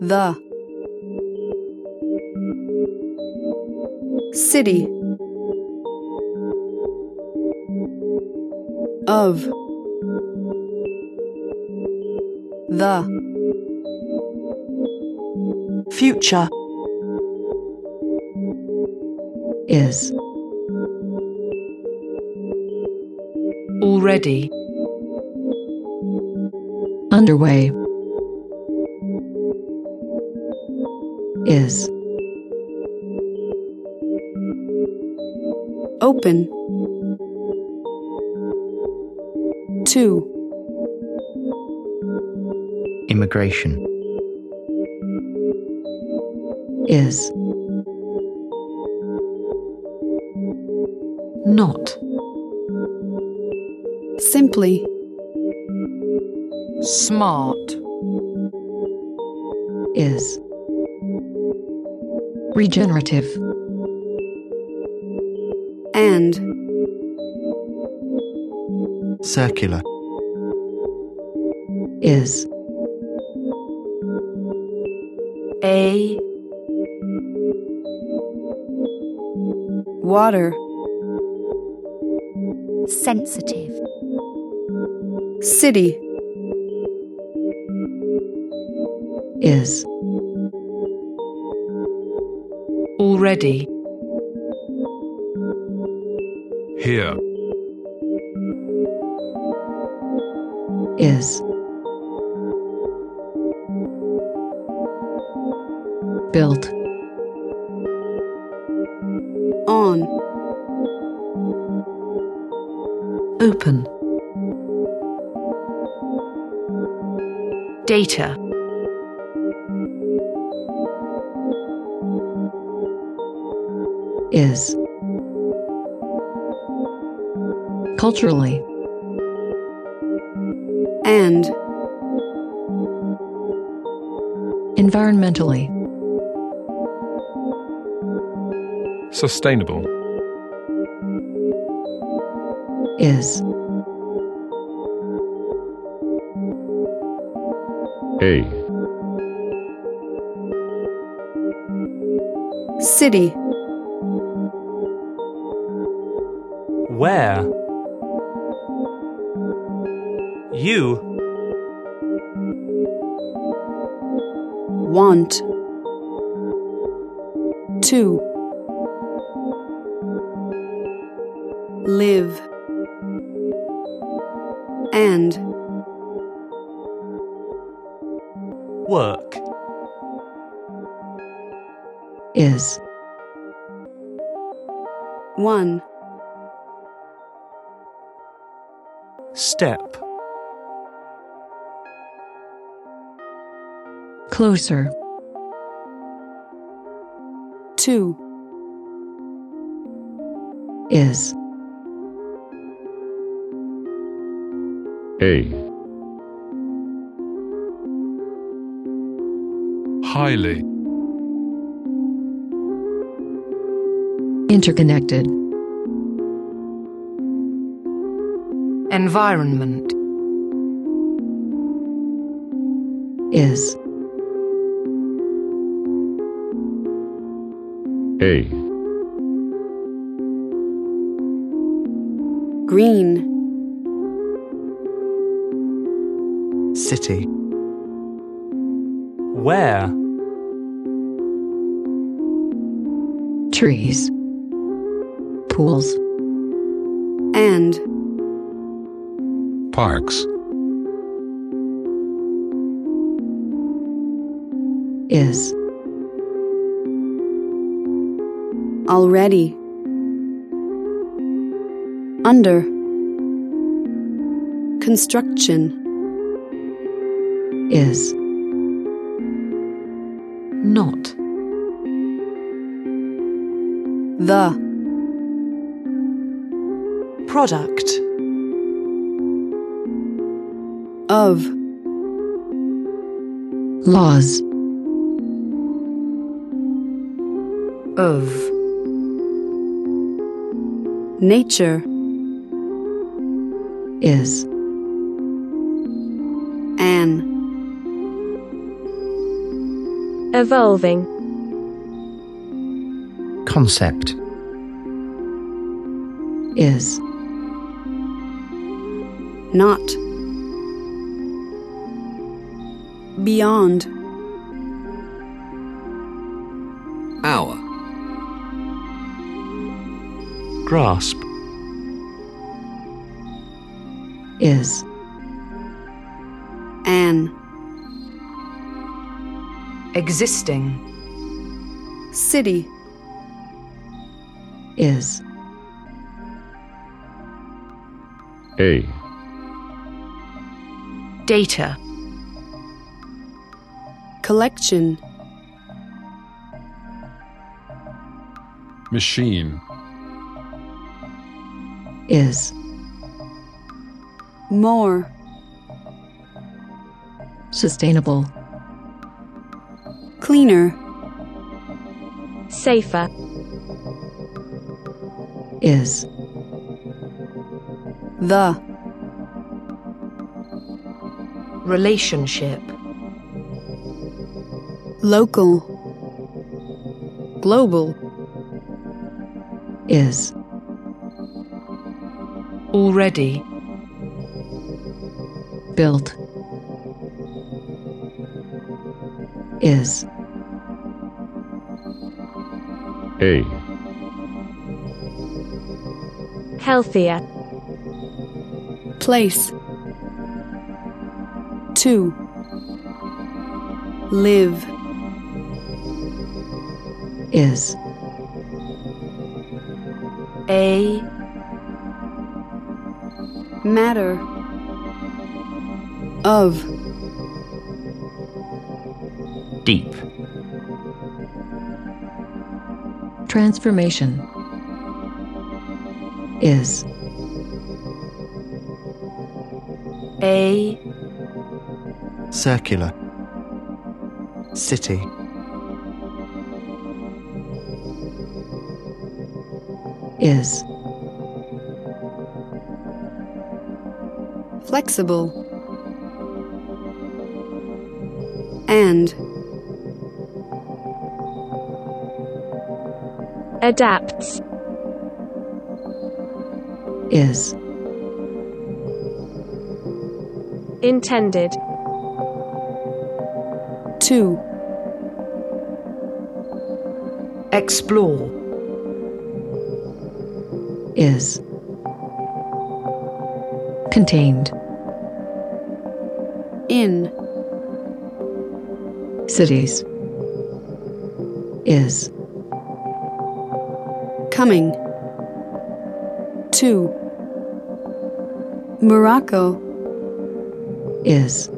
The. City. Of. The. Future. Is. Already. Underway. Is. Open. To. Immigration. Is. Not. Simply. Smart. Is. Regenerative. And. Circular. Is. A. Water. sensitive, City. Is. Already. Here. Is. Built. On. Open. Data. Is. Culturally. And. Environmentally. Sustainable. Is. A. City. Where? You. Want. To. Live. And. Work. Is. One. Step. Closer. Two. Is. A. Highly. Interconnected. Environment. Is. A. Green. City. Where? Trees. Pools. And. Parks. Is. Already. Under. Construction. Is. Not. The. Product. Of. Laws. Of. Nature. Is. An. Evolving. Concept. is, not, beyond, Our. Grasp. is, an, Existing. city, is, A. Data. Collection, Machine. is, more, sustainable, cleaner, Safer. is, the, Relationship. Local, global, is, Already. built, is, A. Healthier. place, to, live, is, A. matter, of, Deep. transformation, is, A. Circular. City. Is, flexible, and, Adapts. is, Intended. to, Explore. Is, contained, in, cities, is, coming, to, Morocco, is,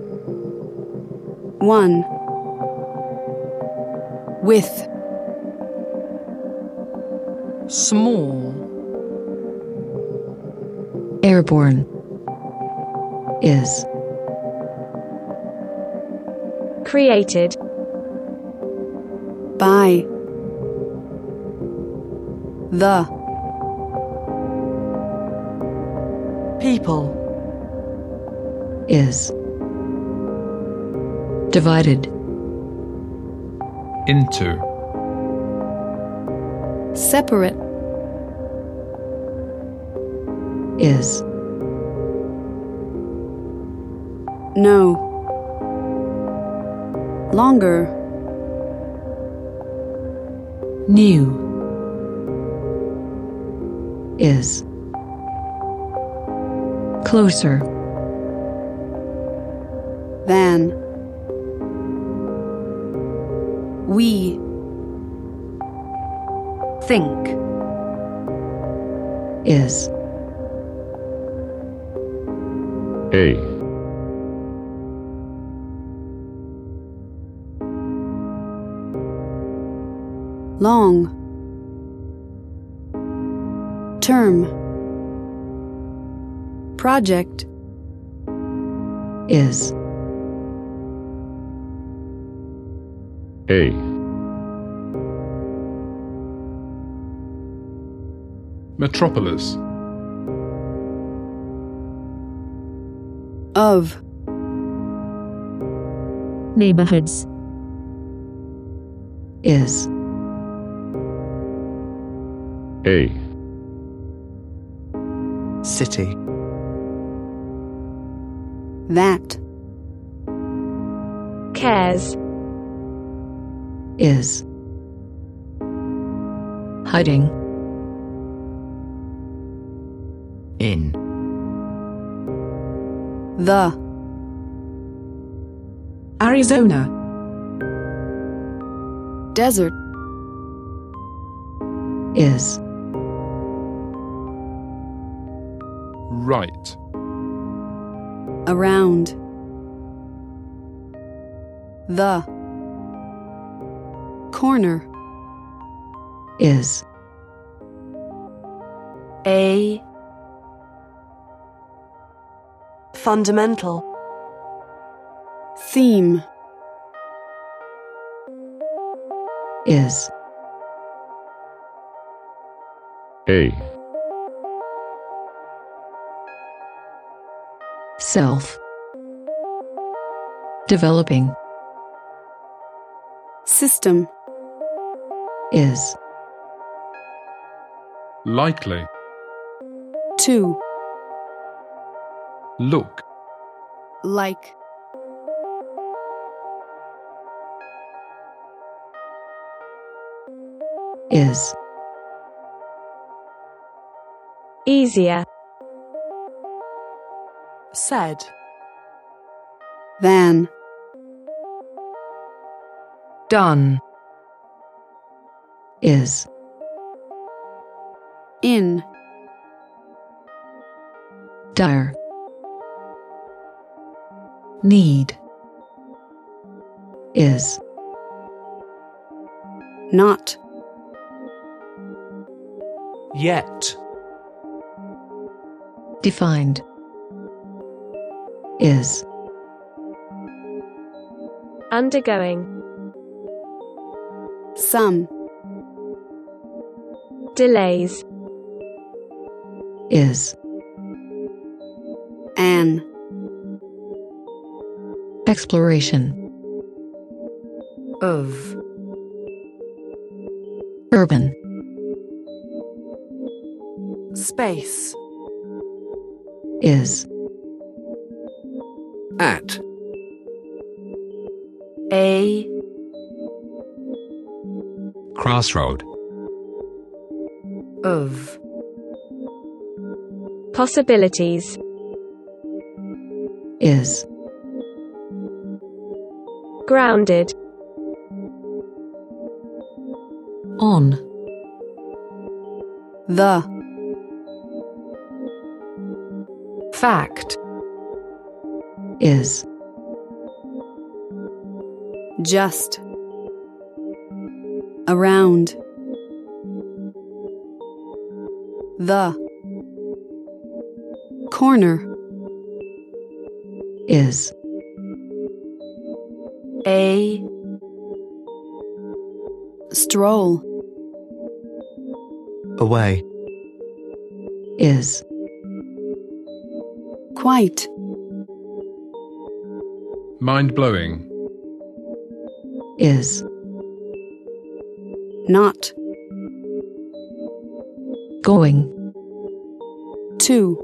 one, with, Small. Airborne, is, Created. by, the, People. is, divided, Into. separate, is, no, longer, New. is, closer, than, we, Think. is, A. long, term, project, is, A. Metropolis. Of, neighborhoods, is, A. City. That. Cares. is. Hiding, In. The. Arizona. Desert. is. Right. Around. The. Corner. is. A. Fundamental. Theme. is. A. Self. Developing System. is. Likely. To. Look. Like. is. Easier. Said. Than. Done. is. In. Dire Need. is. Not. Yet. Defined is. Undergoing. Some. Delays. is. An. Exploration Of. urban Space. is. At. A. Crossroad. Of. Possibilities. is. Grounded. On. The. Fact. is. Just. Around. The. Corner. is. A. Stroll. Away. is. Quite. Mind blowing. is. Not. Going To.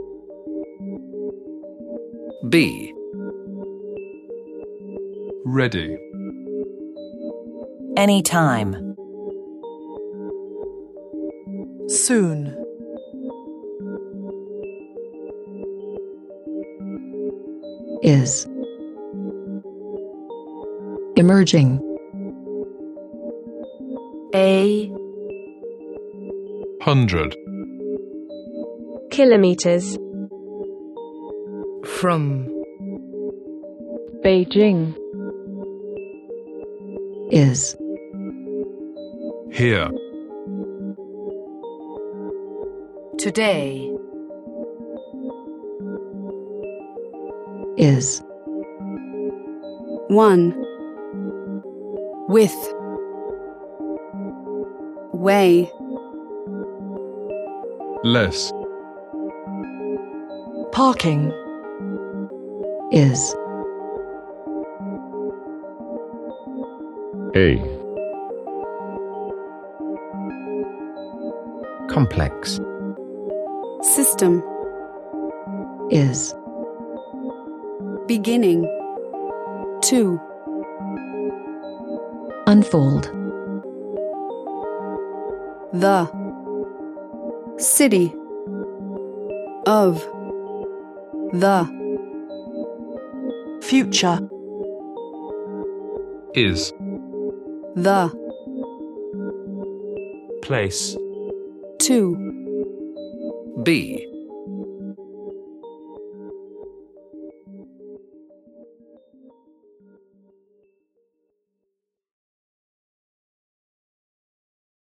B. Ready. Any time. Soon. is. Emerging A. Hundred. Kilometers. From. Beijing. Is. Here. Today. is. One. With. Way. Less. Parking. is. A. Complex. System. Is. Beginning. To. Unfold. The. City. Of. The. Future. Is the, place, to, B.